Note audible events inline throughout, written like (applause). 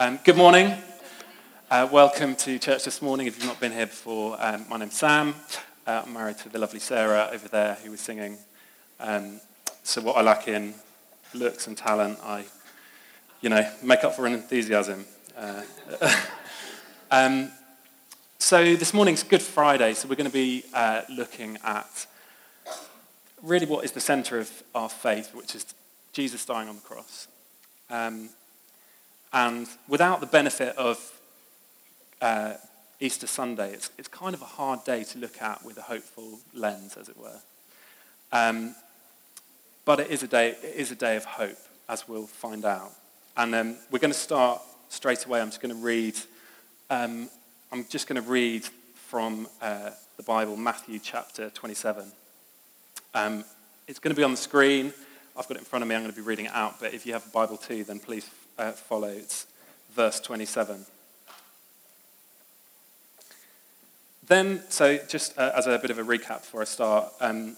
Um, good morning. Uh, welcome to church this morning. If you've not been here before, um, my name's Sam. Uh, I'm married to the lovely Sarah over there who was singing. Um, so what I lack in looks and talent, I, you know, make up for in enthusiasm. Uh, (laughs) um, so this morning's Good Friday, so we're going to be uh, looking at really what is the centre of our faith, which is Jesus dying on the cross. Um, and without the benefit of uh, Easter Sunday, it's, it's kind of a hard day to look at with a hopeful lens, as it were. Um, but it is, a day, it is a day of hope, as we'll find out. And um, we're going to start straight away. I'm just going to read, um, I'm just going to read from uh, the Bible, Matthew chapter 27. Um, it's going to be on the screen. I've got it in front of me. I'm going to be reading it out. But if you have a Bible too, then please uh, follows, verse 27. Then, so just uh, as a bit of a recap before I start, um,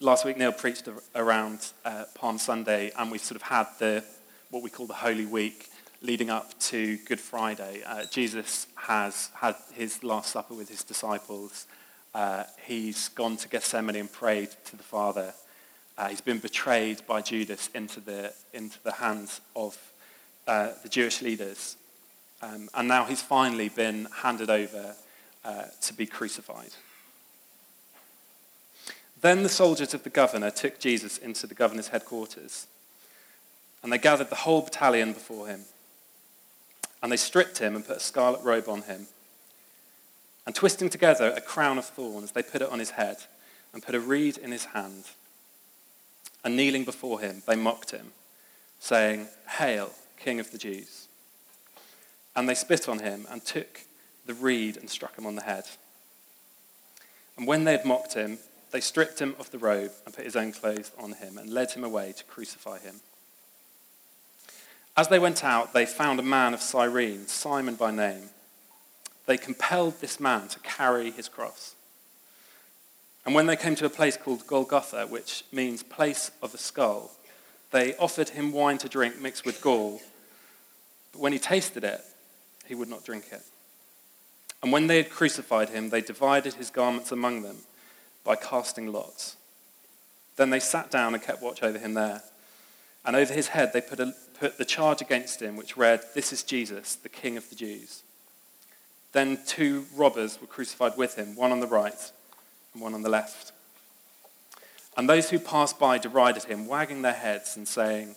last week Neil preached around uh, Palm Sunday, and we've sort of had the what we call the Holy Week leading up to Good Friday. Uh, Jesus has had his Last Supper with his disciples. Uh, he's gone to Gethsemane and prayed to the Father. Uh, he's been betrayed by Judas into the, into the hands of uh, the Jewish leaders. Um, and now he's finally been handed over uh, to be crucified. Then the soldiers of the governor took Jesus into the governor's headquarters, and they gathered the whole battalion before him. And they stripped him and put a scarlet robe on him. And twisting together a crown of thorns, they put it on his head and put a reed in his hand. And kneeling before him, they mocked him, saying, Hail, King of the Jews. And they spit on him and took the reed and struck him on the head. And when they had mocked him, they stripped him of the robe and put his own clothes on him and led him away to crucify him. As they went out, they found a man of Cyrene, Simon by name. They compelled this man to carry his cross. And when they came to a place called Golgotha, which means place of a skull, they offered him wine to drink mixed with gall but when he tasted it, he would not drink it. And when they had crucified him, they divided his garments among them by casting lots. Then they sat down and kept watch over him there. And over his head they put, a, put the charge against him, which read, This is Jesus, the King of the Jews. Then two robbers were crucified with him, one on the right and one on the left. And those who passed by derided him, wagging their heads and saying,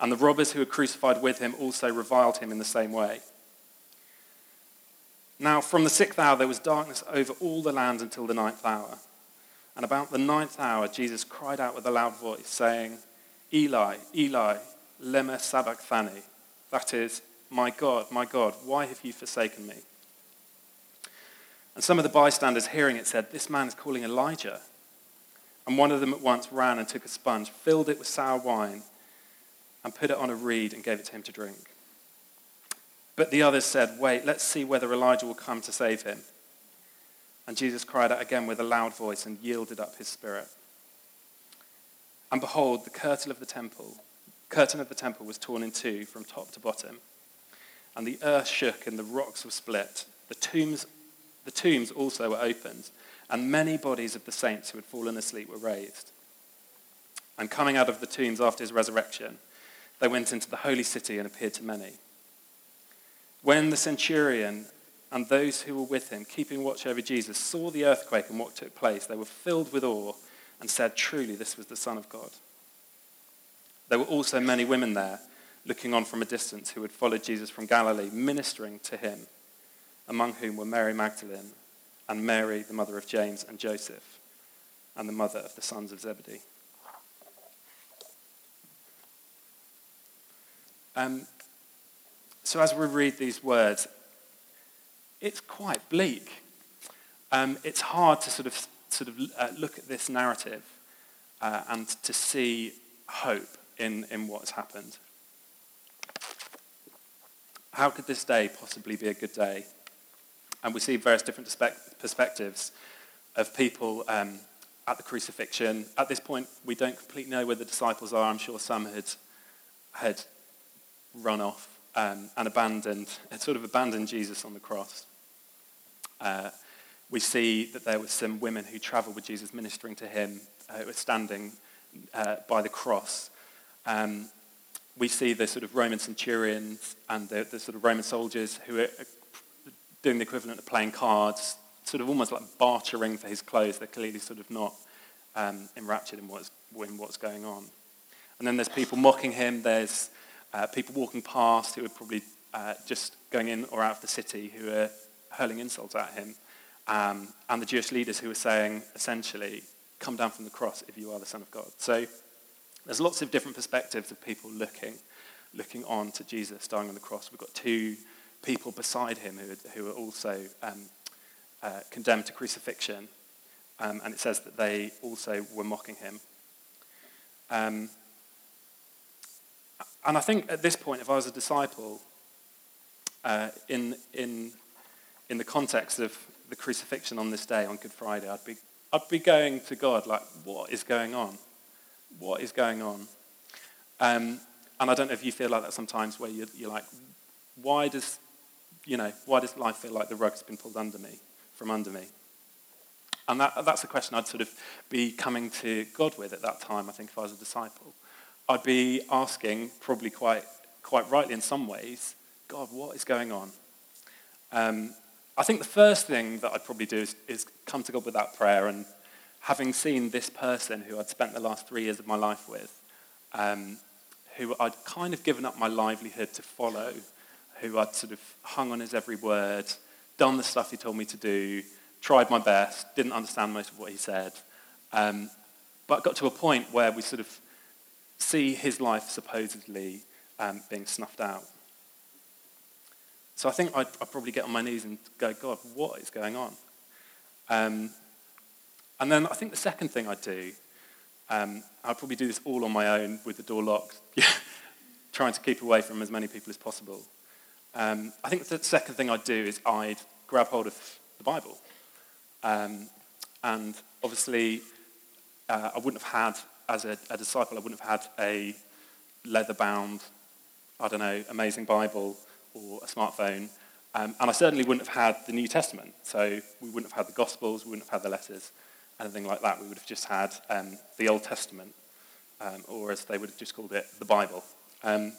And the robbers who were crucified with him also reviled him in the same way. Now, from the sixth hour, there was darkness over all the land until the ninth hour. And about the ninth hour, Jesus cried out with a loud voice, saying, Eli, Eli, lema sabachthani. That is, my God, my God, why have you forsaken me? And some of the bystanders hearing it said, This man is calling Elijah. And one of them at once ran and took a sponge, filled it with sour wine, and put it on a reed and gave it to him to drink. But the others said, Wait, let's see whether Elijah will come to save him. And Jesus cried out again with a loud voice and yielded up his spirit. And behold, the curtain of the temple, curtain of the temple was torn in two from top to bottom. And the earth shook and the rocks were split. The tombs, the tombs also were opened, and many bodies of the saints who had fallen asleep were raised. And coming out of the tombs after his resurrection, they went into the holy city and appeared to many. When the centurion and those who were with him, keeping watch over Jesus, saw the earthquake and what took place, they were filled with awe and said, Truly, this was the Son of God. There were also many women there, looking on from a distance, who had followed Jesus from Galilee, ministering to him, among whom were Mary Magdalene and Mary, the mother of James and Joseph, and the mother of the sons of Zebedee. Um, so as we read these words, it's quite bleak. Um, it's hard to sort of, sort of uh, look at this narrative uh, and to see hope in, in what's happened. How could this day possibly be a good day? And we see various different perspectives of people um, at the crucifixion. At this point, we don't completely know where the disciples are. I'm sure some had, had run off um, and abandoned, had sort of abandoned Jesus on the cross. Uh, we see that there were some women who traveled with Jesus ministering to him, uh, who were standing uh, by the cross. Um, we see the sort of Roman centurions and the, the, sort of Roman soldiers who are doing the equivalent of playing cards, sort of almost like bartering for his clothes. They're clearly sort of not um, enraptured in what's, in what's going on. And then there's people mocking him. There's uh, people walking past who were probably uh, just going in or out of the city who were hurling insults at him. Um, and the Jewish leaders who were saying, essentially, come down from the cross if you are the Son of God. So there's lots of different perspectives of people looking, looking on to Jesus dying on the cross. We've got two people beside him who, who are also um, uh, condemned to crucifixion. Um, and it says that they also were mocking him. And I think at this point, if I was a disciple, uh, in, in, in the context of the crucifixion on this day, on Good Friday, I'd be, I'd be going to God like, what is going on? What is going on? Um, and I don't know if you feel like that sometimes where you're, you're like, why does, you know, why does life feel like the rug's been pulled under me, from under me? And that, that's a question I'd sort of be coming to God with at that time, I think, if I was a disciple. I'd be asking, probably quite, quite rightly in some ways, God, what is going on? Um, I think the first thing that I'd probably do is, is come to God with that prayer and having seen this person who I'd spent the last three years of my life with, um, who I'd kind of given up my livelihood to follow, who I'd sort of hung on his every word, done the stuff he told me to do, tried my best, didn't understand most of what he said, um, but got to a point where we sort of see his life supposedly um, being snuffed out. So I think I'd, I'd, probably get on my knees and go, God, what is going on? Um, and then I think the second thing I'd do, um, I'd probably do this all on my own with the door locked, (laughs) trying to keep away from as many people as possible. Um, I think the second thing I'd do is I'd grab hold of the Bible. Um, and obviously, uh, I wouldn't have had as a, a disciple, I wouldn't have had a leather bound, I don't know, amazing Bible or a smartphone. Um, and I certainly wouldn't have had the New Testament. So we wouldn't have had the Gospels, we wouldn't have had the letters, anything like that. We would have just had um, the Old Testament, um, or as they would have just called it, the Bible. Um,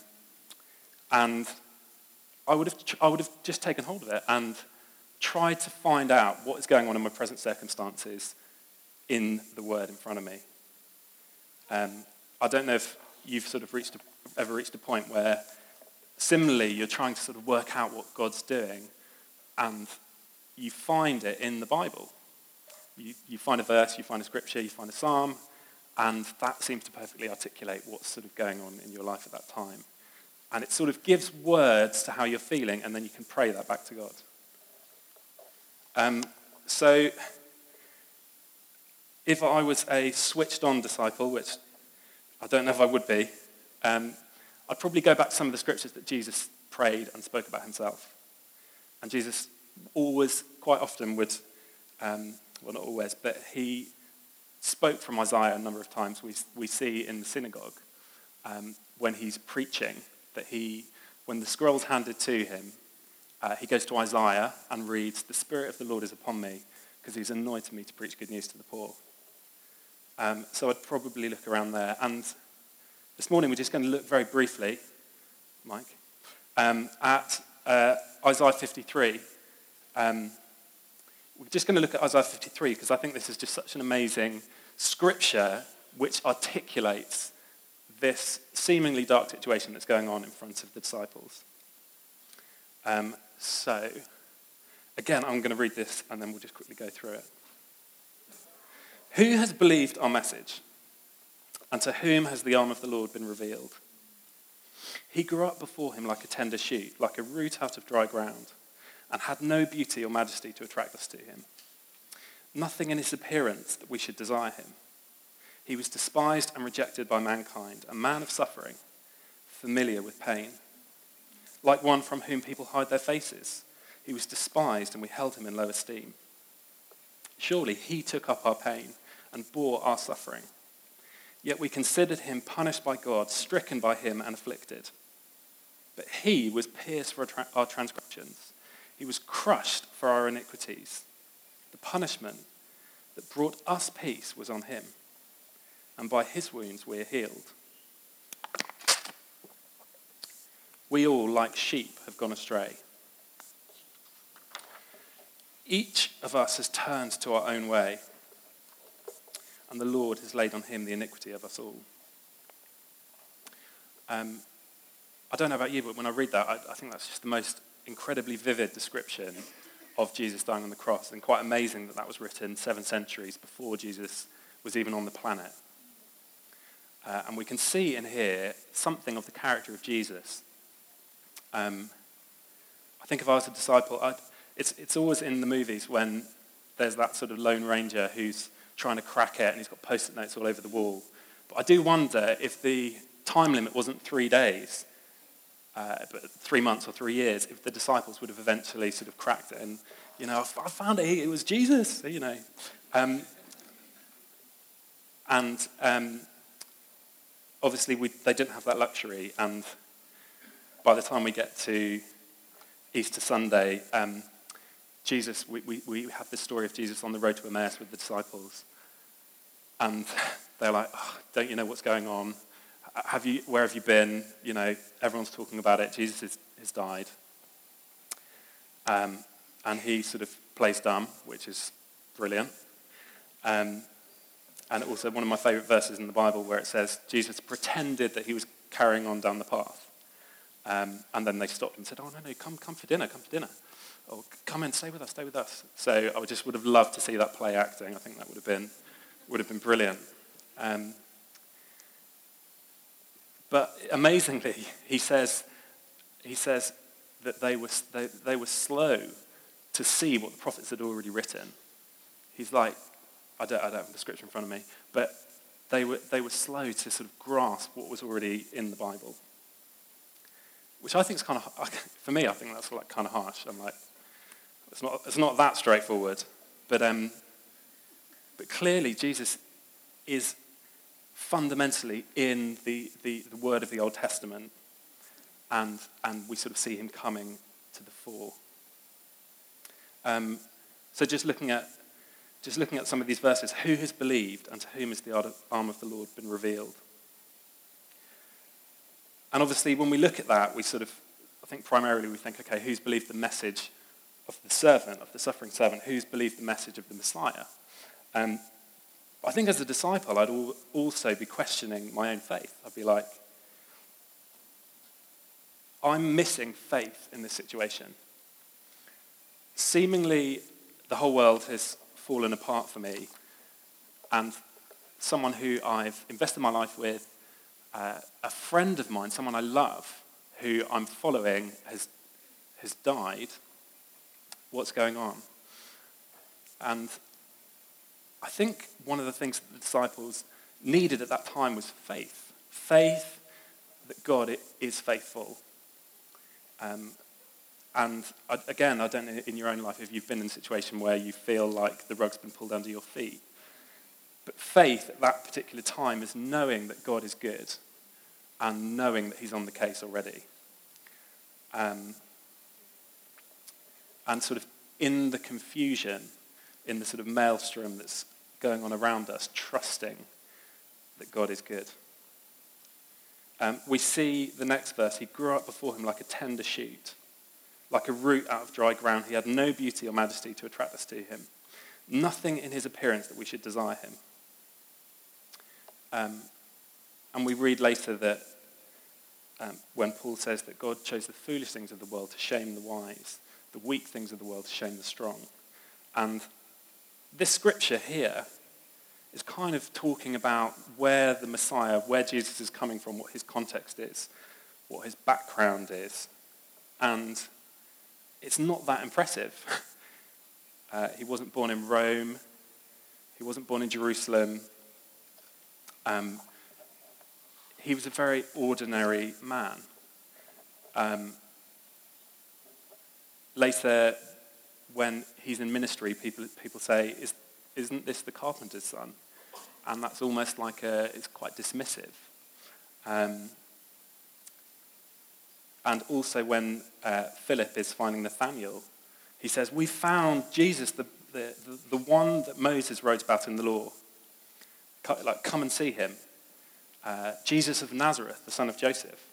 and I would, have, I would have just taken hold of it and tried to find out what is going on in my present circumstances in the Word in front of me. Um, I don't know if you've sort of reached a, ever reached a point where similarly you're trying to sort of work out what God's doing and you find it in the Bible. You, you find a verse, you find a scripture, you find a psalm, and that seems to perfectly articulate what's sort of going on in your life at that time. And it sort of gives words to how you're feeling, and then you can pray that back to God. Um, so if I was a switched on disciple, which I don't know if I would be, um, I'd probably go back to some of the scriptures that Jesus prayed and spoke about himself. And Jesus always, quite often, would, um, well, not always, but he spoke from Isaiah a number of times. We, we see in the synagogue um, when he's preaching that he, when the scroll's handed to him, uh, he goes to Isaiah and reads, The Spirit of the Lord is upon me because he's anointed me to preach good news to the poor. Um, so I'd probably look around there. And this morning we're just going to look very briefly, Mike, um, at uh, Isaiah 53. Um, we're just going to look at Isaiah 53 because I think this is just such an amazing scripture which articulates this seemingly dark situation that's going on in front of the disciples. Um, so, again, I'm going to read this and then we'll just quickly go through it. Who has believed our message? And to whom has the arm of the Lord been revealed? He grew up before him like a tender shoot, like a root out of dry ground. and had no beauty or majesty to attract us to him. Nothing in his appearance that we should desire him. He was despised and rejected by mankind, a man of suffering, familiar with pain. Like one from whom people hide their faces, he was despised and we held him in low esteem. Surely he took up our pain and bore our suffering. Yet we considered him punished by God, stricken by him, and afflicted. But he was pierced for our transgressions, he was crushed for our iniquities. The punishment that brought us peace was on him, and by his wounds we are healed. We all, like sheep, have gone astray. Each of us has turned to our own way and the Lord has laid on him the iniquity of us all. Um, I don't know about you, but when I read that, I, I, think that's just the most incredibly vivid description of Jesus dying on the cross, and quite amazing that that was written seven centuries before Jesus was even on the planet. Uh, and we can see in here something of the character of Jesus. Um, I think if I was a disciple, I'd, it's, it's always in the movies when there's that sort of lone ranger who's trying to crack it, and he's got post-it notes all over the wall. But I do wonder if the time limit wasn't three days, uh, but three months or three years, if the disciples would have eventually sort of cracked it. And, you know, I found it, it was Jesus, you know. Um, and um, obviously, we, they didn't have that luxury. And by the time we get to Easter Sunday, um, Jesus, we, we, we have this story of Jesus on the road to Emmaus with the disciples. And they're like, oh, don't you know what's going on? Have you, where have you been? You know, everyone's talking about it. Jesus has, has died. Um, and he sort of plays dumb, which is brilliant. Um, and also one of my favorite verses in the Bible where it says Jesus pretended that he was carrying on down the path. Um, and then they stopped and said, oh, no, no, come, come for dinner, come for dinner oh, come in, stay with us, stay with us. So I just would have loved to see that play acting. I think that would have been, would have been brilliant. Um, but amazingly, he says, he says that they were, they, they were slow to see what the prophets had already written. He's like, I don't, I don't have the scripture in front of me, but they were, they were slow to sort of grasp what was already in the Bible. Which I think is kind of, (laughs) for me, I think that's like kind of harsh. I'm like, it's not, it's not that straightforward. But, um, but clearly, Jesus is fundamentally in the, the, the word of the Old Testament, and, and we sort of see him coming to the fore. Um, so just looking at just looking at some of these verses, who has believed and to whom has the arm of the Lord been revealed? And obviously, when we look at that, we sort of, I think primarily we think, okay, who's believed the message of the servant, of the suffering servant, who's believed the message of the Messiah. Um, I think as a disciple, I'd also be questioning my own faith. I'd be like, I'm missing faith in this situation. Seemingly, the whole world has fallen apart for me, and someone who I've invested my life with, uh, a friend of mine, someone I love, who I'm following, has, has died what's going on. And I think one of the things that the disciples needed at that time was faith. Faith that God is faithful. Um, and again, I don't know in your own life if you've been in a situation where you feel like the rug's been pulled under your feet. But faith at that particular time is knowing that God is good and knowing that he's on the case already. Um, and sort of in the confusion, in the sort of maelstrom that's going on around us, trusting that God is good. Um, we see the next verse. He grew up before him like a tender shoot, like a root out of dry ground. He had no beauty or majesty to attract us to him. Nothing in his appearance that we should desire him. Um, and we read later that um, when Paul says that God chose the foolish things of the world to shame the wise, the weak things of the world to shame the strong. And this scripture here is kind of talking about where the Messiah, where Jesus is coming from, what his context is, what his background is. And it's not that impressive. (laughs) Uh, he wasn't born in Rome. He wasn't born in Jerusalem. Um, he was a very ordinary man. Um, later, when he's in ministry, people, people say, Is, Isn't this the carpenter's son? And that's almost like a, it's quite dismissive. Um, and also when uh, Philip is finding Nathaniel, he says, We found Jesus, the, the, the, one that Moses wrote about in the law. Like, come and see him. Uh, Jesus of Nazareth, the son of Joseph.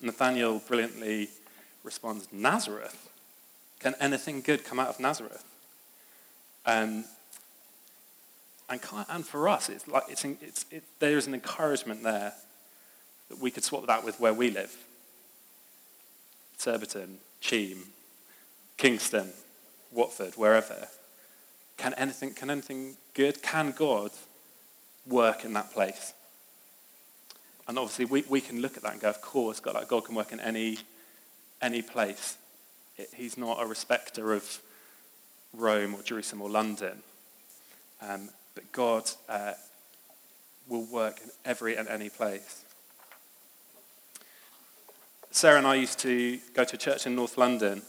Nathaniel brilliantly responds, Nazareth? Can anything good come out of Nazareth? Um, and, and for us, it's like it's, it's, it, there is an encouragement there that we could swap that with where we live. Surbiton, Cheam, Kingston, Watford, wherever. Can anything, can anything good, can God work in that place? And obviously we, we can look at that and go, of course, God, like God can work in any, any place. He's not a respecter of Rome or Jerusalem or London. Um, but God uh, will work in every and any place. Sarah and I used to go to a church in North London,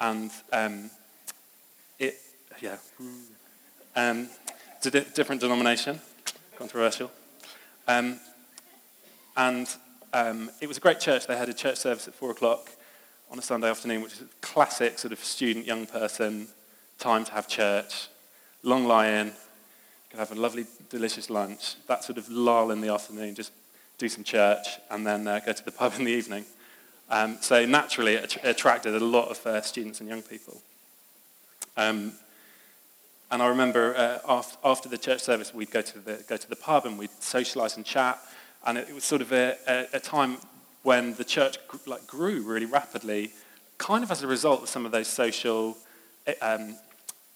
and um, it, yeah, um, it's a di- different denomination, controversial. Um, and um, it was a great church. They had a church service at four o'clock on a Sunday afternoon, which is a classic sort of student, young person time to have church. Long lie-in, can have a lovely, delicious lunch. That sort of lull in the afternoon, just do some church, and then uh, go to the (laughs) pub in the evening. Um, so naturally, it attracted a lot of uh, students and young people. Um, and I remember uh, after, after, the church service, we'd go to the, go to the pub and we'd socialise and chat. And it, was sort of a, a, a time when the church like, grew really rapidly, kind of as a result of some of those social, eh, um,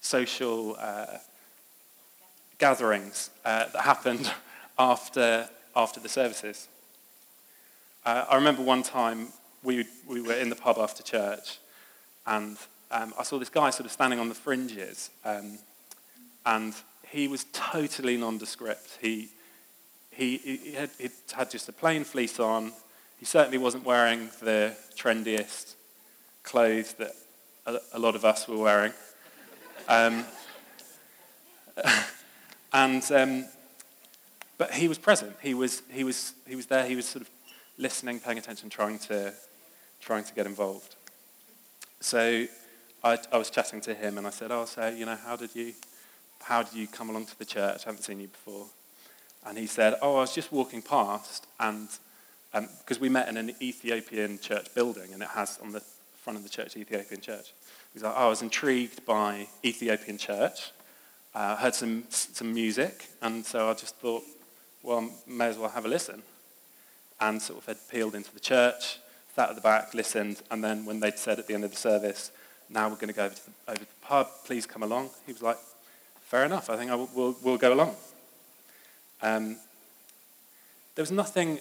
social uh, gatherings uh, that happened (laughs) after, after the services. Uh, I remember one time we, we were in the pub after church, and um, I saw this guy sort of standing on the fringes, um, and he was totally nondescript. He, he, he, had, had just a plain fleece on. He certainly wasn't wearing the trendiest clothes that a, lot of us were wearing. Um, (laughs) and, um, but he was present. He was, he, was, he was there. He was sort of listening, paying attention, trying to, trying to get involved. So I, I was chatting to him and I said, oh, so, you know, how did you, how did you come along to the church? I haven't seen you before. And he said, oh, I was just walking past and because um, we met in an Ethiopian church building and it has on the front of the church, Ethiopian church. He's like, oh, I was intrigued by Ethiopian church, uh, heard some, some music, and so I just thought, well, may as well have a listen. And sort of had peeled into the church, sat at the back, listened, and then when they'd said at the end of the service, now we're going to go over to the, over to the pub, please come along, he was like, fair enough, I think I will, we'll, we'll go along. Um, there was nothing,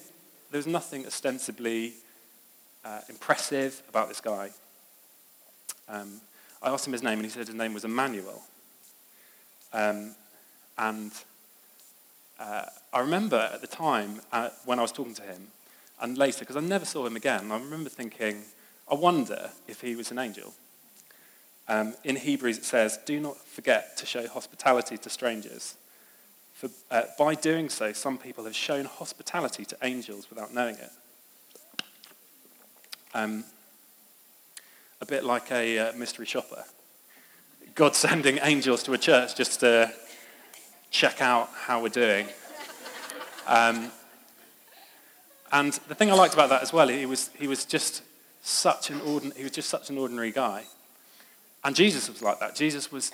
there was nothing ostensibly uh, impressive about this guy. Um, I asked him his name, and he said his name was Emmanuel. Um, and uh, I remember at the time uh, when I was talking to him, and later, because I never saw him again, I remember thinking, I wonder if he was an angel. Um, in Hebrews it says, Do not forget to show hospitality to strangers. For uh, by doing so, some people have shown hospitality to angels without knowing it. Um, a bit like a uh, mystery shopper. God sending angels to a church just to check out how we're doing. Um, and the thing I liked about that as well, he was, he was just such an ordin- he was just such an ordinary guy. And Jesus was like that. Jesus was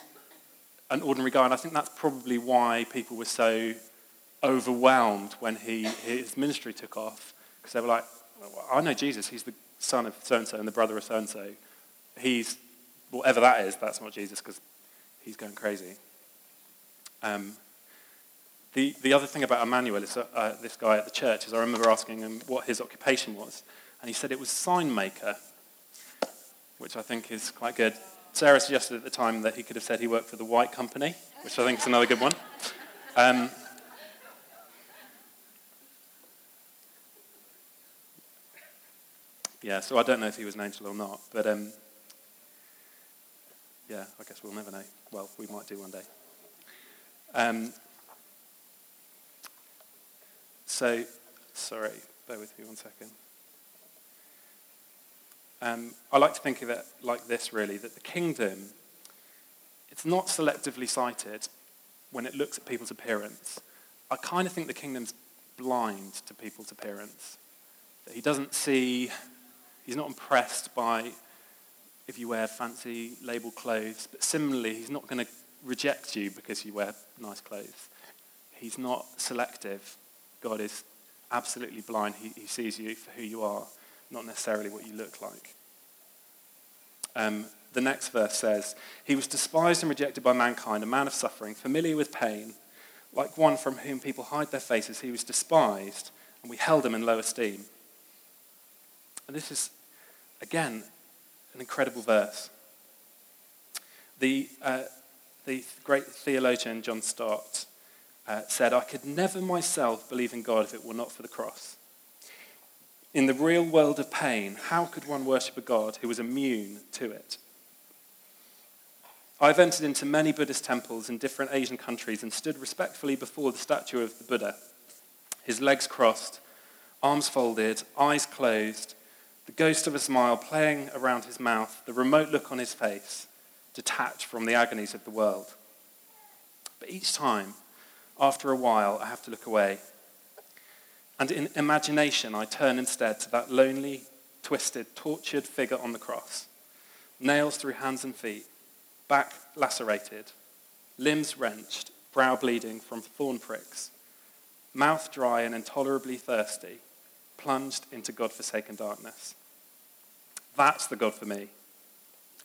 an ordinary guy, and I think that's probably why people were so overwhelmed when he, his ministry took off. Because they were like, I know Jesus, he's the son of so and so and the brother of so and so. He's, whatever that is, that's not Jesus because he's going crazy. Um, the, the other thing about Emmanuel, is, uh, this guy at the church, is I remember asking him what his occupation was. And he said it was sign maker. which I think is quite good. Sarah suggested at the time that he could have said he worked for the White Company, which I think is another good one. Um, yeah, so I don't know if he was an angel or not, but um, yeah, I guess we'll never know. Well, we might do one day. Um, so, sorry, bear with me one second. Um, I like to think of it like this, really, that the kingdom, it's not selectively sighted when it looks at people's appearance. I kind of think the kingdom's blind to people's appearance. That he doesn't see, he's not impressed by if you wear fancy label clothes, but similarly, he's not going to reject you because you wear nice clothes. He's not selective. God is absolutely blind. He, he sees you for who you are, not necessarily what you look like. Um, the next verse says, He was despised and rejected by mankind, a man of suffering, familiar with pain, like one from whom people hide their faces. He was despised, and we held him in low esteem. And this is, again, an incredible verse. The, uh, the great theologian John Stott uh, said, I could never myself believe in God if it were not for the cross. In the real world of pain, how could one worship a God who was immune to it? I've entered into many Buddhist temples in different Asian countries and stood respectfully before the statue of the Buddha, his legs crossed, arms folded, eyes closed, the ghost of a smile playing around his mouth, the remote look on his face, detached from the agonies of the world. But each time, after a while, I have to look away. And in imagination, I turn instead to that lonely, twisted, tortured figure on the cross. Nails through hands and feet, back lacerated, limbs wrenched, brow bleeding from thorn pricks, mouth dry and intolerably thirsty, plunged into God-forsaken darkness. That's the God for me.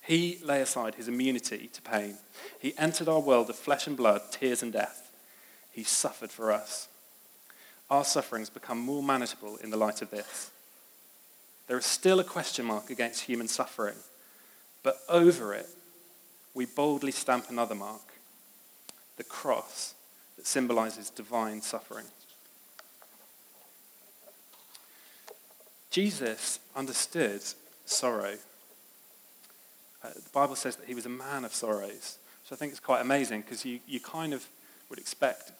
He lay aside his immunity to pain. He entered our world of flesh and blood, tears and death. He suffered for us. Our sufferings become more manageable in the light of this. There is still a question mark against human suffering, but over it, we boldly stamp another mark the cross that symbolizes divine suffering. Jesus understood sorrow. Uh, the Bible says that he was a man of sorrows, which I think is quite amazing because you, you kind of would expect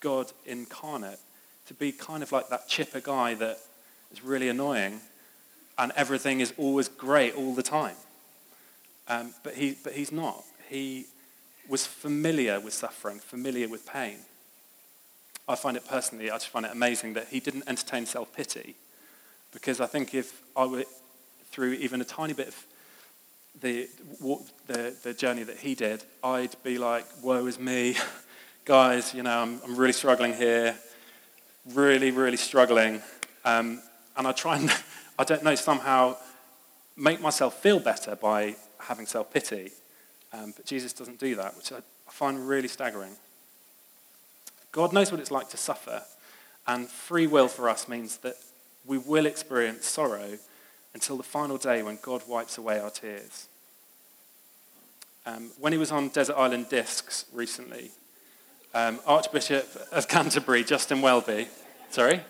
God incarnate to be kind of like that chipper guy that is really annoying and everything is always great all the time. Um, but, he, but he's not. He was familiar with suffering, familiar with pain. I find it personally, I just find it amazing that he didn't entertain self-pity. Because I think if I were through even a tiny bit of the, the, the journey that he did, I'd be like, woe is me. (laughs) Guys, you know, I'm, I'm really struggling here. Really, really struggling. Um, and I try and, (laughs) I don't know, somehow make myself feel better by having self pity. Um, but Jesus doesn't do that, which I, I find really staggering. God knows what it's like to suffer, and free will for us means that we will experience sorrow until the final day when God wipes away our tears. Um, when he was on Desert Island Discs recently, um, Archbishop of Canterbury, Justin Welby, sorry?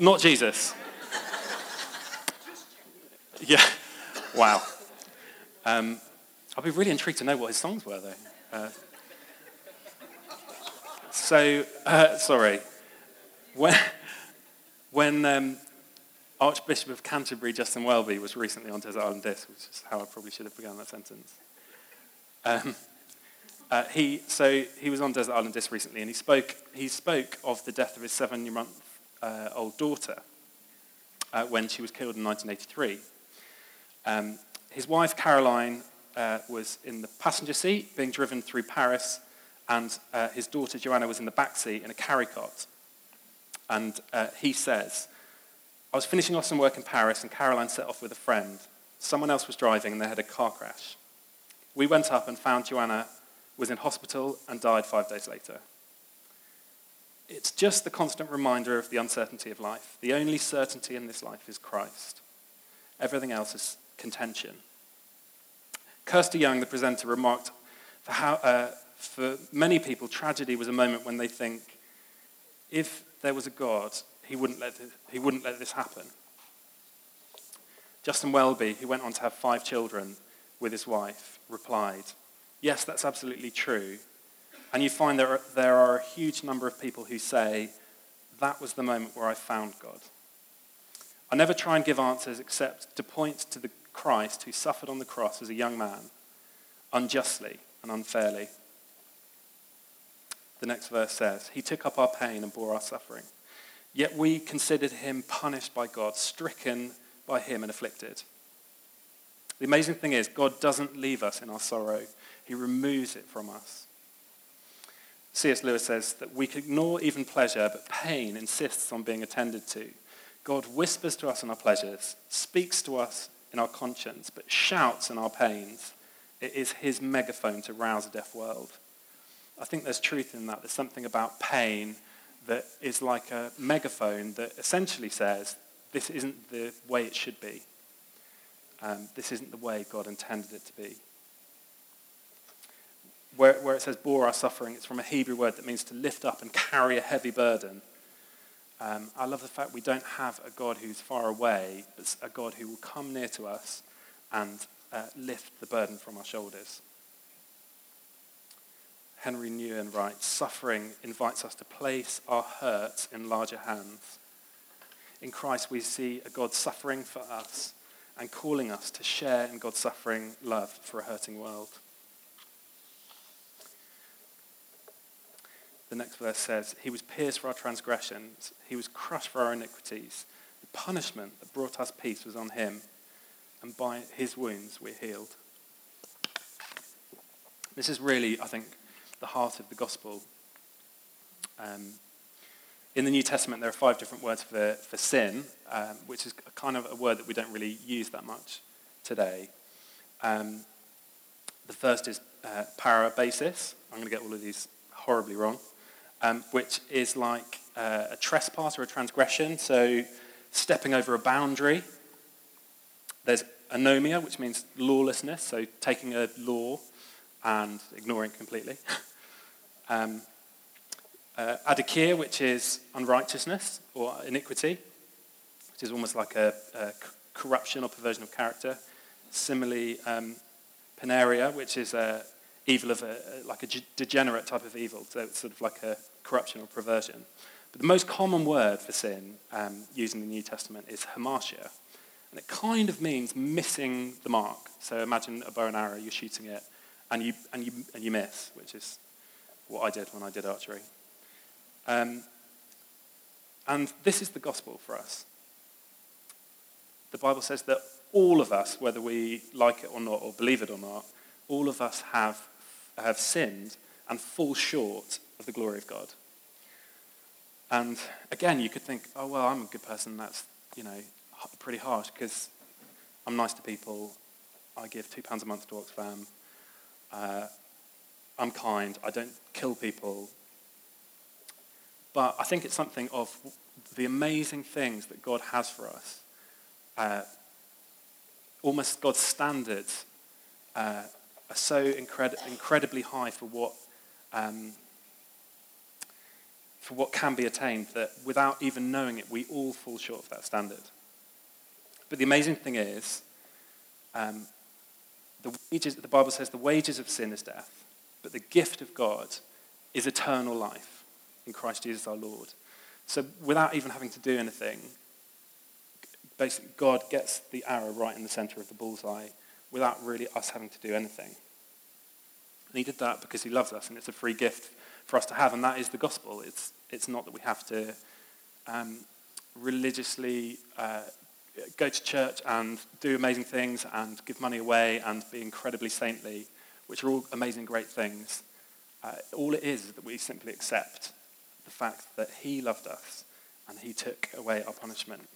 Not Jesus. (laughs) yeah, wow. Um, I'd be really intrigued to know what his songs were, though. Uh, so, uh, sorry. When, when um, Archbishop of Canterbury, Justin Welby, was recently on Desert Island Disc, which is how I probably should have begun that sentence. Um, uh, he, so he was on Desert Island Disc recently, and he spoke, he spoke of the death of his seven-month uh, daughter uh, when she was killed in 1983. Um, his wife, Caroline, uh, was in the passenger seat, being driven through Paris, and uh, his daughter, Joanna, was in the back seat in a carry cot. And uh, he says, I was finishing off some work in Paris, and Caroline set off with a friend. Someone else was driving, and they had a car crash. We went up and found Joanna was in hospital and died five days later. It's just the constant reminder of the uncertainty of life. The only certainty in this life is Christ. Everything else is contention. Kirsty Young, the presenter, remarked for, how, uh, for many people, tragedy was a moment when they think, if there was a God, he wouldn't let this, he wouldn't let this happen. Justin Welby, who went on to have five children with his wife, replied, Yes, that's absolutely true. And you find there are, there are a huge number of people who say, That was the moment where I found God. I never try and give answers except to point to the Christ who suffered on the cross as a young man, unjustly and unfairly. The next verse says, He took up our pain and bore our suffering. Yet we considered him punished by God, stricken by him and afflicted. The amazing thing is, God doesn't leave us in our sorrow, he removes it from us. C.S. Lewis says that we can ignore even pleasure, but pain insists on being attended to. God whispers to us in our pleasures, speaks to us in our conscience, but shouts in our pains. It is his megaphone to rouse a deaf world. I think there's truth in that. There's something about pain that is like a megaphone that essentially says, this isn't the way it should be. Um, this isn't the way God intended it to be. Where, where it says bore our suffering, it's from a Hebrew word that means to lift up and carry a heavy burden. Um, I love the fact we don't have a God who's far away, but a God who will come near to us and uh, lift the burden from our shoulders. Henri Nouwen writes, suffering invites us to place our hurts in larger hands. In Christ, we see a God suffering for us and calling us to share in God's suffering love for a hurting world. The next verse says, He was pierced for our transgressions, He was crushed for our iniquities. The punishment that brought us peace was on Him, and by His wounds we're healed. This is really, I think, the heart of the gospel. Um, in the New Testament, there are five different words for, for sin, um, which is kind of a word that we don't really use that much today. Um, the first is uh, parabasis. I'm going to get all of these horribly wrong, um, which is like uh, a trespass or a transgression, so stepping over a boundary. There's anomia, which means lawlessness, so taking a law and ignoring it completely. (laughs) um, uh, adikia, which is unrighteousness or iniquity, which is almost like a, corruption or perversion of character. Similarly, um, peneria, which is a evil of a, like a degenerate type of evil, so it's sort of like a corruption or perversion. But the most common word for sin um, used in the New Testament is hamartia, and it kind of means missing the mark. So imagine a bow and arrow, you're shooting it, and you, and you, and you miss, which is what I did when I did archery. Um, and this is the gospel for us. The Bible says that all of us, whether we like it or not, or believe it or not, all of us have, have sinned and fall short of the glory of God. And again, you could think, oh, well, I'm a good person. That's, you know, pretty harsh because I'm nice to people. I give £2 a month to Oxfam. Uh, I'm kind. I don't kill people. But I think it's something of the amazing things that God has for us. Uh, almost God's standards uh, are so incred- incredibly high for what, um, for what can be attained that without even knowing it, we all fall short of that standard. But the amazing thing is, um, the, wages, the Bible says the wages of sin is death, but the gift of God is eternal life in Christ Jesus our Lord. So without even having to do anything, basically God gets the arrow right in the center of the bullseye without really us having to do anything. And he did that because he loves us, and it's a free gift for us to have, and that is the gospel. It's, it's not that we have to um, religiously uh, go to church and do amazing things and give money away and be incredibly saintly, which are all amazing, great things. Uh, all it is is that we simply accept the fact that he loved us and he took away our punishment.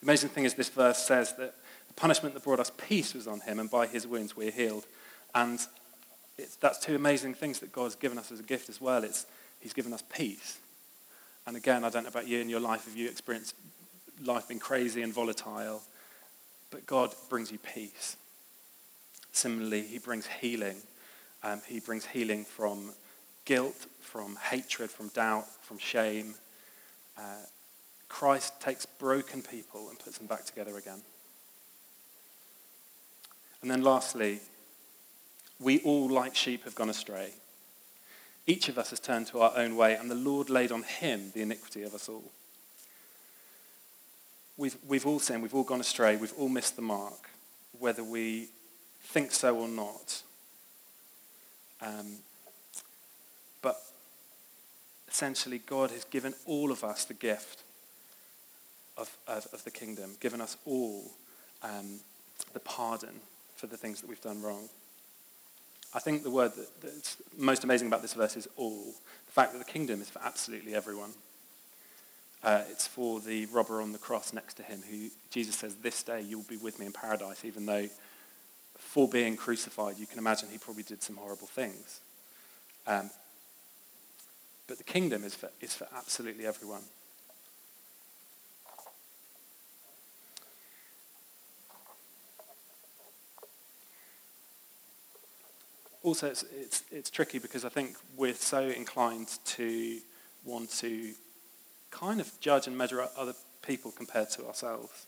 The amazing thing is this verse says that the punishment that brought us peace was on him and by his wounds we're healed. And that's two amazing things that God's given us as a gift as well. It's, he's given us peace and again, I don't know about you in your life, have you experienced life being crazy and volatile? but God brings you peace. Similarly, he brings healing. Um, he brings healing from guilt, from hatred, from doubt, from shame. Uh, Christ takes broken people and puts them back together again. And then lastly, we all, like sheep, have gone astray. Each of us has turned to our own way, and the Lord laid on him the iniquity of us all. We've, we've all sinned, we've all gone astray, we've all missed the mark, whether we think so or not. Um, but essentially, God has given all of us the gift of, of, of the kingdom, given us all um, the pardon for the things that we've done wrong. I think the word that, that's most amazing about this verse is all. The fact that the kingdom is for absolutely everyone. Uh, it's for the robber on the cross next to him who Jesus says, this day you'll be with me in paradise, even though for being crucified, you can imagine he probably did some horrible things. Um, but the kingdom is for, is for absolutely everyone. Also, it's, it's, it's tricky because I think we're so inclined to want to kind of judge and measure other people compared to ourselves.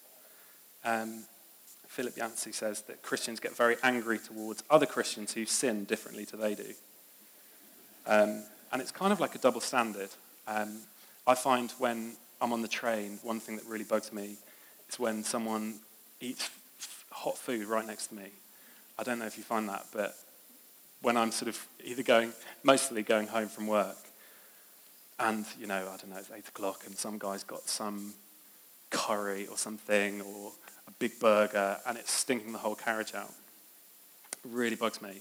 Um, Philip Yancey says that Christians get very angry towards other Christians who sin differently to they do. Um, and it's kind of like a double standard. Um, I find when I'm on the train, one thing that really bugs me is when someone eats f- hot food right next to me. I don't know if you find that, but when I'm sort of either going, mostly going home from work, and, you know, I don't know, it's 8 o'clock, and some guy's got some curry or something, or a big burger, and it's stinking the whole carriage out. It really bugs me.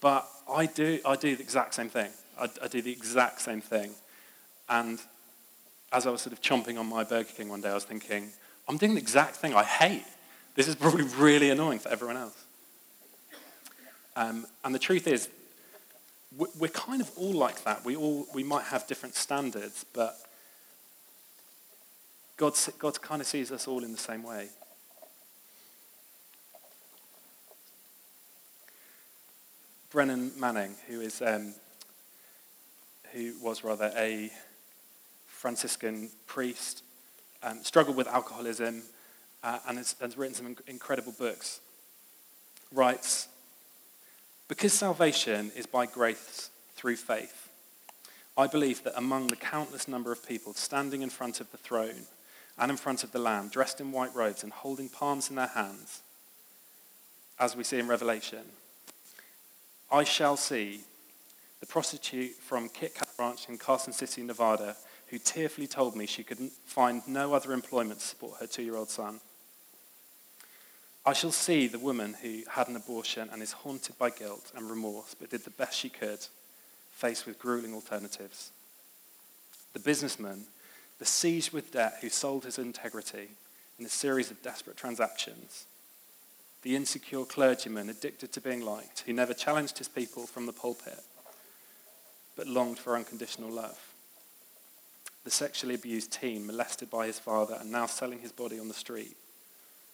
But I do, I do the exact same thing. I, I do the exact same thing. And as I was sort of chomping on my Burger King one day, I was thinking, I'm doing the exact thing I hate. This is probably really annoying for everyone else. Um, and the truth is, we're kind of all like that. We, all, we might have different standards, but God, God kind of sees us all in the same way. Brennan Manning, who is um, who was rather a Franciscan priest, um, struggled with alcoholism, uh, and has, has, written some incredible books. Writes, because salvation is by grace through faith, I believe that among the countless number of people standing in front of the throne and in front of the Lamb, dressed in white robes and holding palms in their hands, as we see in Revelation, I shall see the prostitute from Kit Kat Ranch in Carson City, Nevada, who tearfully told me she could find no other employment to support her two year old son. I shall see the woman who had an abortion and is haunted by guilt and remorse, but did the best she could, faced with grueling alternatives. The businessman, besieged with debt, who sold his integrity in a series of desperate transactions. The insecure clergyman, addicted to being liked, who never challenged his people from the pulpit, but longed for unconditional love. The sexually abused teen, molested by his father and now selling his body on the street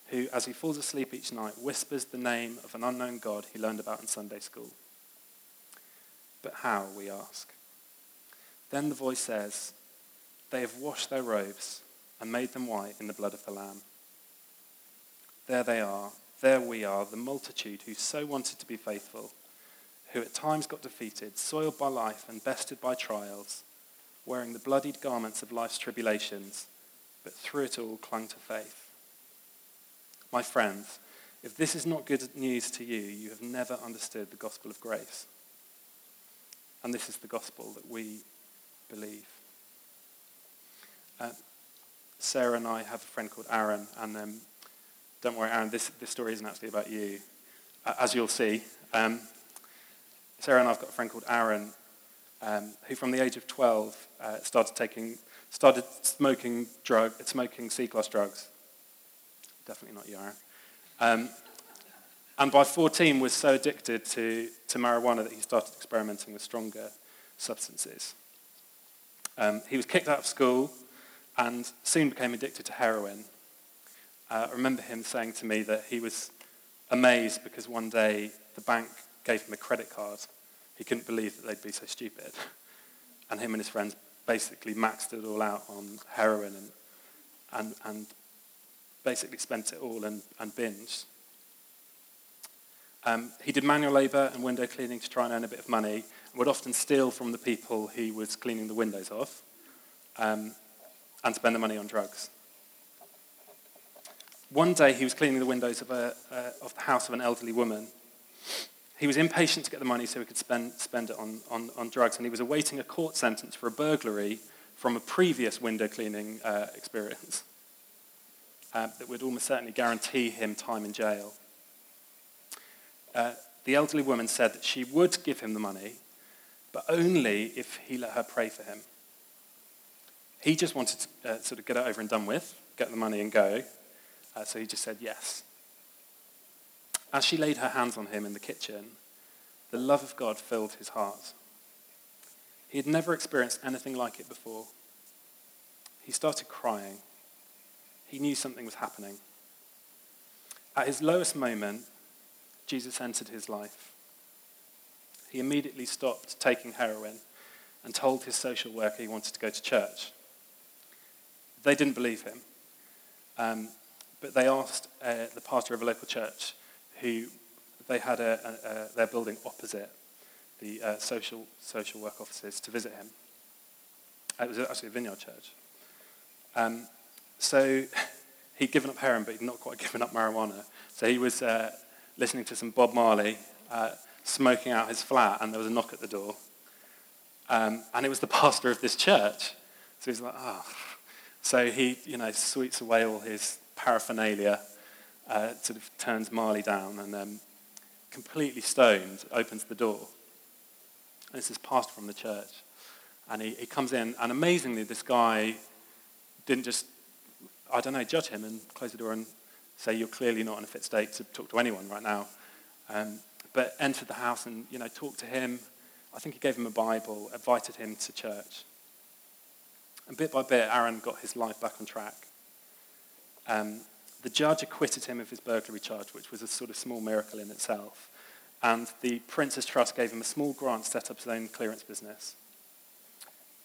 who, as he falls asleep each night, whispers the name of an unknown God he learned about in Sunday school. But how, we ask? Then the voice says, They have washed their robes and made them white in the blood of the Lamb. There they are, there we are, the multitude who so wanted to be faithful, who at times got defeated, soiled by life and bested by trials, wearing the bloodied garments of life's tribulations, but through it all clung to faith. My friends, if this is not good news to you, you have never understood the gospel of grace. And this is the gospel that we believe. Uh, Sarah and I have a friend called Aaron, and um, don't worry, Aaron, this, this story isn't actually about you, uh, as you'll see. Um, Sarah and I have got a friend called Aaron, um, who from the age of 12 uh, started taking, started smoking drug, smoking C-class drugs definitely not Aaron. Um, and by 14 was so addicted to, to marijuana that he started experimenting with stronger substances. Um, he was kicked out of school and soon became addicted to heroin. uh, I remember him saying to me that he was amazed because one day the bank gave him a credit card. He couldn't believe that they'd be so stupid. And him and his friends basically maxed it all out on heroin and, and, and basically spent it all and, and binged. Um, he did manual labour and window cleaning to try and earn a bit of money and would often steal from the people he was cleaning the windows off um, and spend the money on drugs. One day he was cleaning the windows of, a, uh, of the house of an elderly woman. He was impatient to get the money so he could spend, spend it on, on, on drugs, and he was awaiting a court sentence for a burglary from a previous window cleaning uh, experience uh, that would almost certainly guarantee him time in jail. Uh, the elderly woman said that she would give him the money, but only if he let her pray for him. He just wanted to uh, sort of get it over and done with, get the money and go. Uh, so he just said yes. As she laid her hands on him in the kitchen, the love of God filled his heart. He had never experienced anything like it before. He started crying. He knew something was happening. At his lowest moment, Jesus entered his life. He immediately stopped taking heroin and told his social worker he wanted to go to church. They didn't believe him, um, but they asked uh, the pastor of a local church, who they had a, a, a, their building opposite the uh, social, social work offices, to visit him. It was actually a vineyard church. Um, so he'd given up heroin, but he'd not quite (laughs) given up marijuana. So he was uh, listening to some Bob Marley, uh, smoking out his flat, and there was a knock at the door. Um, and it was the (laughs) pastor of this church. So he's like, oh. So he, you know, sweeps away all his paraphernalia, uh, sort of turns Marley down, and um, completely stoned, opens the door. And it's this pastor from the church. And he, he comes in, and amazingly, this guy didn't just, I don't know, judge him and close the door and say, you're clearly not in a fit state to talk to anyone right now. Um, but entered the house and, you know, talked to him. I think he gave him a Bible, invited him to church. And bit by bit, Aaron got his life back on track. Um, the judge acquitted him of his burglary charge, which was a sort of small miracle in itself. And the Prince's Trust gave him a small grant to set up his own clearance business.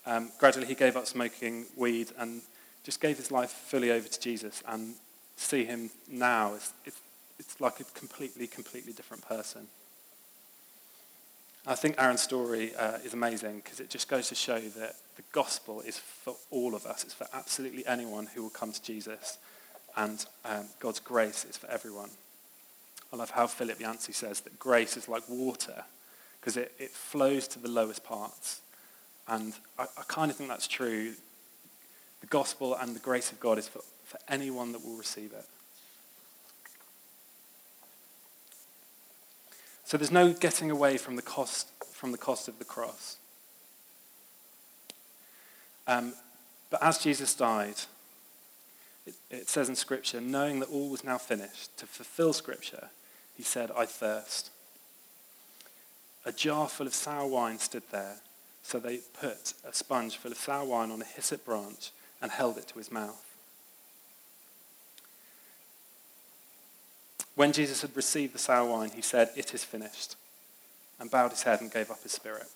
Um, gradually, he gave up smoking weed and just gave his life fully over to Jesus and see him now, it's, it's, it's like a completely, completely different person. I think Aaron's story uh, is amazing because it just goes to show that the gospel is for all of us. It's for absolutely anyone who will come to Jesus. And um, God's grace is for everyone. I love how Philip Yancey says that grace is like water because it, it flows to the lowest parts. And I, I kind of think that's true. Gospel and the grace of God is for for anyone that will receive it. So there's no getting away from the cost, from the cost of the cross. Um, but as Jesus died, it, it says in Scripture, knowing that all was now finished, to fulfill Scripture, he said, I thirst. A jar full of sour wine stood there, so they put a sponge full of sour wine on a hyssop branch and held it to his mouth. When Jesus had received the sour wine, he said, It is finished, and bowed his head and gave up his spirit.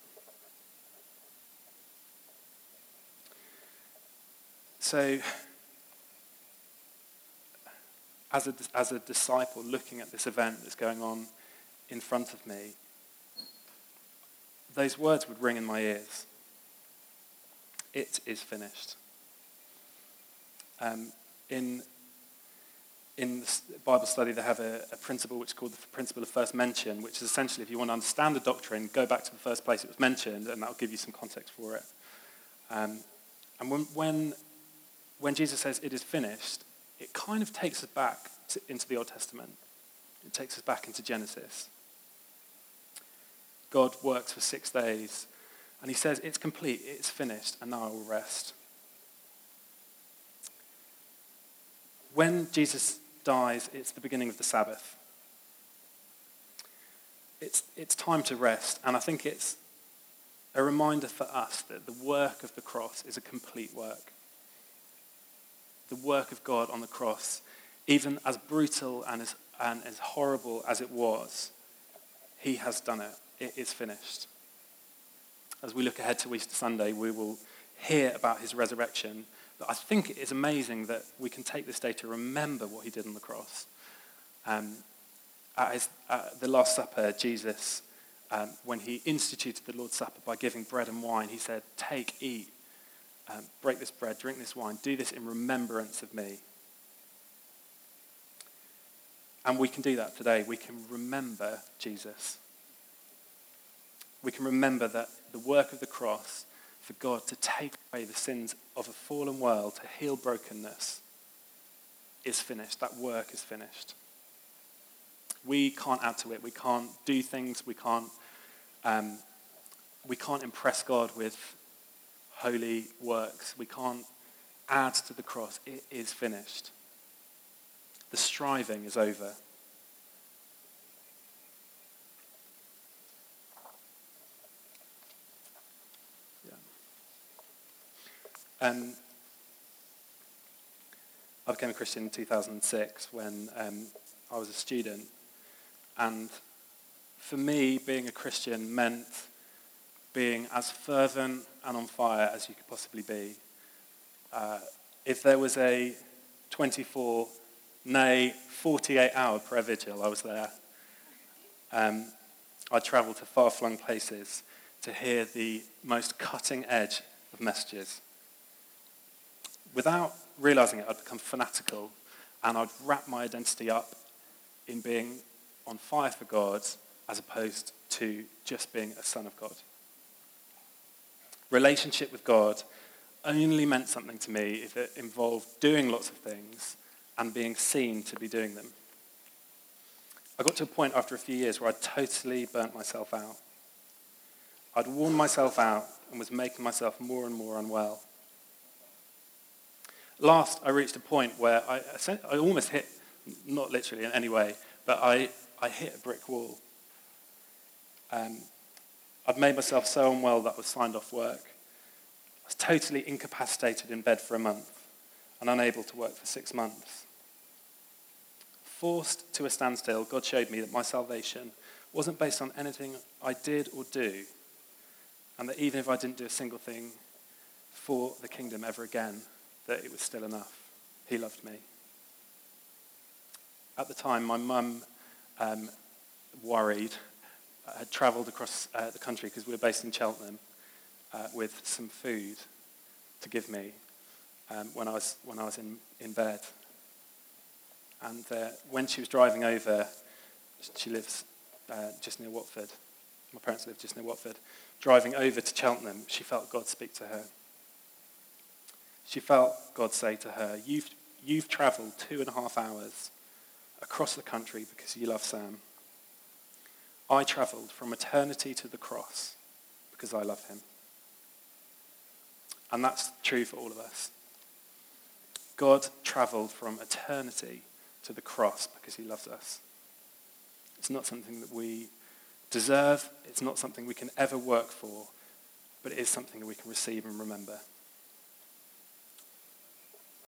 So, as a, as a disciple looking at this event that's going on in front of me, those words would ring in my ears. It is finished. Um, in in the Bible study, they have a, a, principle which is called the principle of first mention, which is essentially if you want to understand the doctrine, go back to the first place it was mentioned, and that'll give you some context for it. Um, and when, when, when, Jesus says it is finished, it kind of takes us back to, into the Old Testament. It takes us back into Genesis. God works for six days, and he says, It's complete, it's finished, and now I will rest. When Jesus dies, it's the beginning of the Sabbath. It's, it's time to rest, and I think it's a reminder for us that the work of the cross is a complete work. The work of God on the cross even as brutal and as, and as horrible as it was, he has done it. It is finished. As we look ahead to Easter Sunday, we will hear about his resurrection. I think it is amazing that we can take this day to remember what he did on the cross. Um, at, his, at the Last Supper, Jesus, um, when he instituted the Lord's Supper by giving bread and wine, he said, Take, eat, um, break this bread, drink this wine, do this in remembrance of me. And we can do that today. We can remember Jesus. We can remember that the work of the cross for God to take away the sins of a fallen world, to heal brokenness, is finished. That work is finished. We can't add to it. We can't do things. We can't, um, we can't impress God with holy works. We can't add to the cross. It is finished. The striving is over. Um, I became a Christian in 2006 when um, I was a student. And for me, being a Christian meant being as fervent and on fire as you could possibly be. Uh, if there was a 24, nay, 48 hour prayer vigil, I was there. Um, I travelled to far flung places to hear the most cutting edge of messages without realizing it, I'd become fanatical and I'd wrap my identity up in being on fire for God as opposed to just being a son of God. Relationship with God only meant something to me if it involved doing lots of things and being seen to be doing them. I got to a point after a few years where I'd totally burnt myself out. I'd worn myself out and was making myself more and more unwell last, I reached a point where I, I almost hit, not literally in any way, but I, I hit a brick wall. Um, I'd made myself so unwell that I was signed off work. I was totally incapacitated in bed for a month and unable to work for six months. Forced to a standstill, God showed me that my salvation wasn't based on anything I did or do, and that even if I didn't do a single thing for the kingdom ever again, that it was still enough. He loved me. At the time, my mum, um, worried, uh, had travelled across uh, the country because we were based in Cheltenham uh, with some food to give me um, when I was, when I was in, in bed. And uh, when she was driving over, she lives uh, just near Watford. My parents live just near Watford. Driving over to Cheltenham, she felt God speak to her she felt God say to her, You've, you've traveled two and a half hours across the country because you love Sam. I traveled from eternity to the cross because I love him. And that's true for all of us. God traveled from eternity to the cross because he loves us. It's not something that we deserve, it's not something we can ever work for, but it is something that we can receive and remember.